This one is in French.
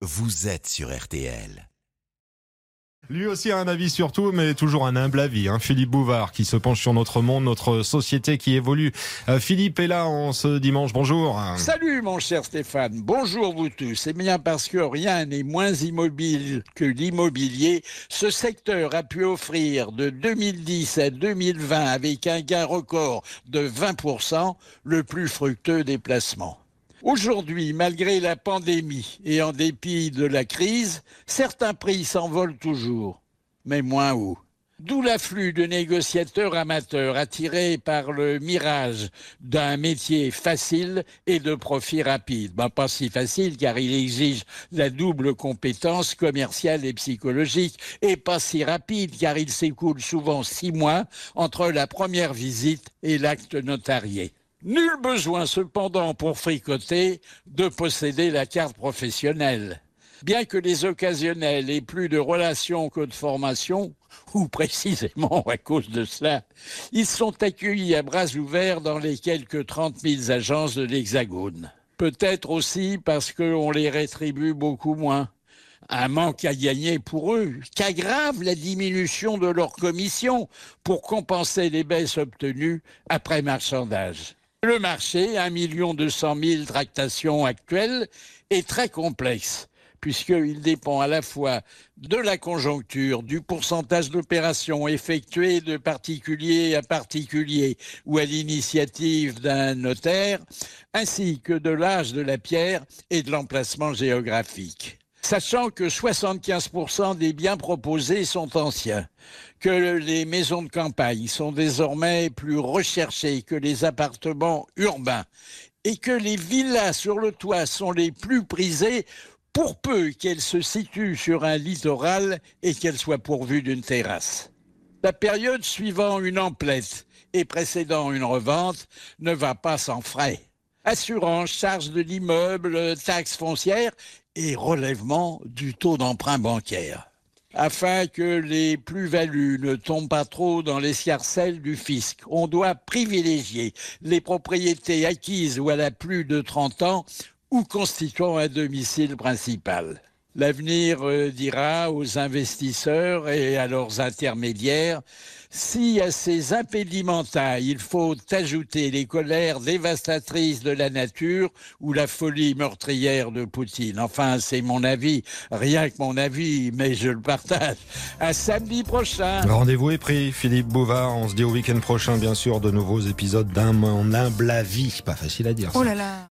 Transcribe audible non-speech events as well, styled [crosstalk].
vous êtes sur RTL. Lui aussi a un avis sur tout, mais toujours un humble avis. Hein. Philippe Bouvard qui se penche sur notre monde, notre société qui évolue. Euh, Philippe est là en ce dimanche. Bonjour. Salut mon cher Stéphane. Bonjour vous tous. C'est bien parce que rien n'est moins immobile que l'immobilier. Ce secteur a pu offrir de 2010 à 2020 avec un gain record de 20% le plus fructueux des placements. Aujourd'hui, malgré la pandémie et en dépit de la crise, certains prix s'envolent toujours, mais moins haut. D'où l'afflux de négociateurs amateurs attirés par le mirage d'un métier facile et de profit rapide. Ben, pas si facile car il exige la double compétence commerciale et psychologique et pas si rapide car il s'écoule souvent six mois entre la première visite et l'acte notarié. Nul besoin cependant pour fricoter de posséder la carte professionnelle. Bien que les occasionnels aient plus de relations que de formation, [laughs] ou précisément à cause de cela, ils sont accueillis à bras ouverts dans les quelques 30 000 agences de l'Hexagone. Peut-être aussi parce qu'on les rétribue beaucoup moins. Un manque à gagner pour eux, qu'aggrave la diminution de leur commission pour compenser les baisses obtenues après marchandage. Le marché, 1 200 000 tractations actuelles, est très complexe puisqu'il dépend à la fois de la conjoncture, du pourcentage d'opérations effectuées de particulier à particulier ou à l'initiative d'un notaire, ainsi que de l'âge de la pierre et de l'emplacement géographique sachant que 75% des biens proposés sont anciens, que les maisons de campagne sont désormais plus recherchées que les appartements urbains et que les villas sur le toit sont les plus prisées pour peu qu'elles se situent sur un littoral et qu'elles soient pourvues d'une terrasse. La période suivant une emplette et précédant une revente ne va pas sans frais assurance, charge de l'immeuble, taxes foncières et relèvement du taux d'emprunt bancaire. Afin que les plus-values ne tombent pas trop dans l'escarcelle du fisc, on doit privilégier les propriétés acquises ou à la plus de 30 ans ou constituant un domicile principal. L'avenir euh, dira aux investisseurs et à leurs intermédiaires si à ces impédimenta il faut ajouter les colères dévastatrices de la nature ou la folie meurtrière de Poutine. Enfin, c'est mon avis, rien que mon avis, mais je le partage. À samedi prochain. Rendez-vous est pris, Philippe Bouvard. On se dit au week-end prochain, bien sûr, de nouveaux épisodes d'un mon humble avis. Pas facile à dire. Oh là là.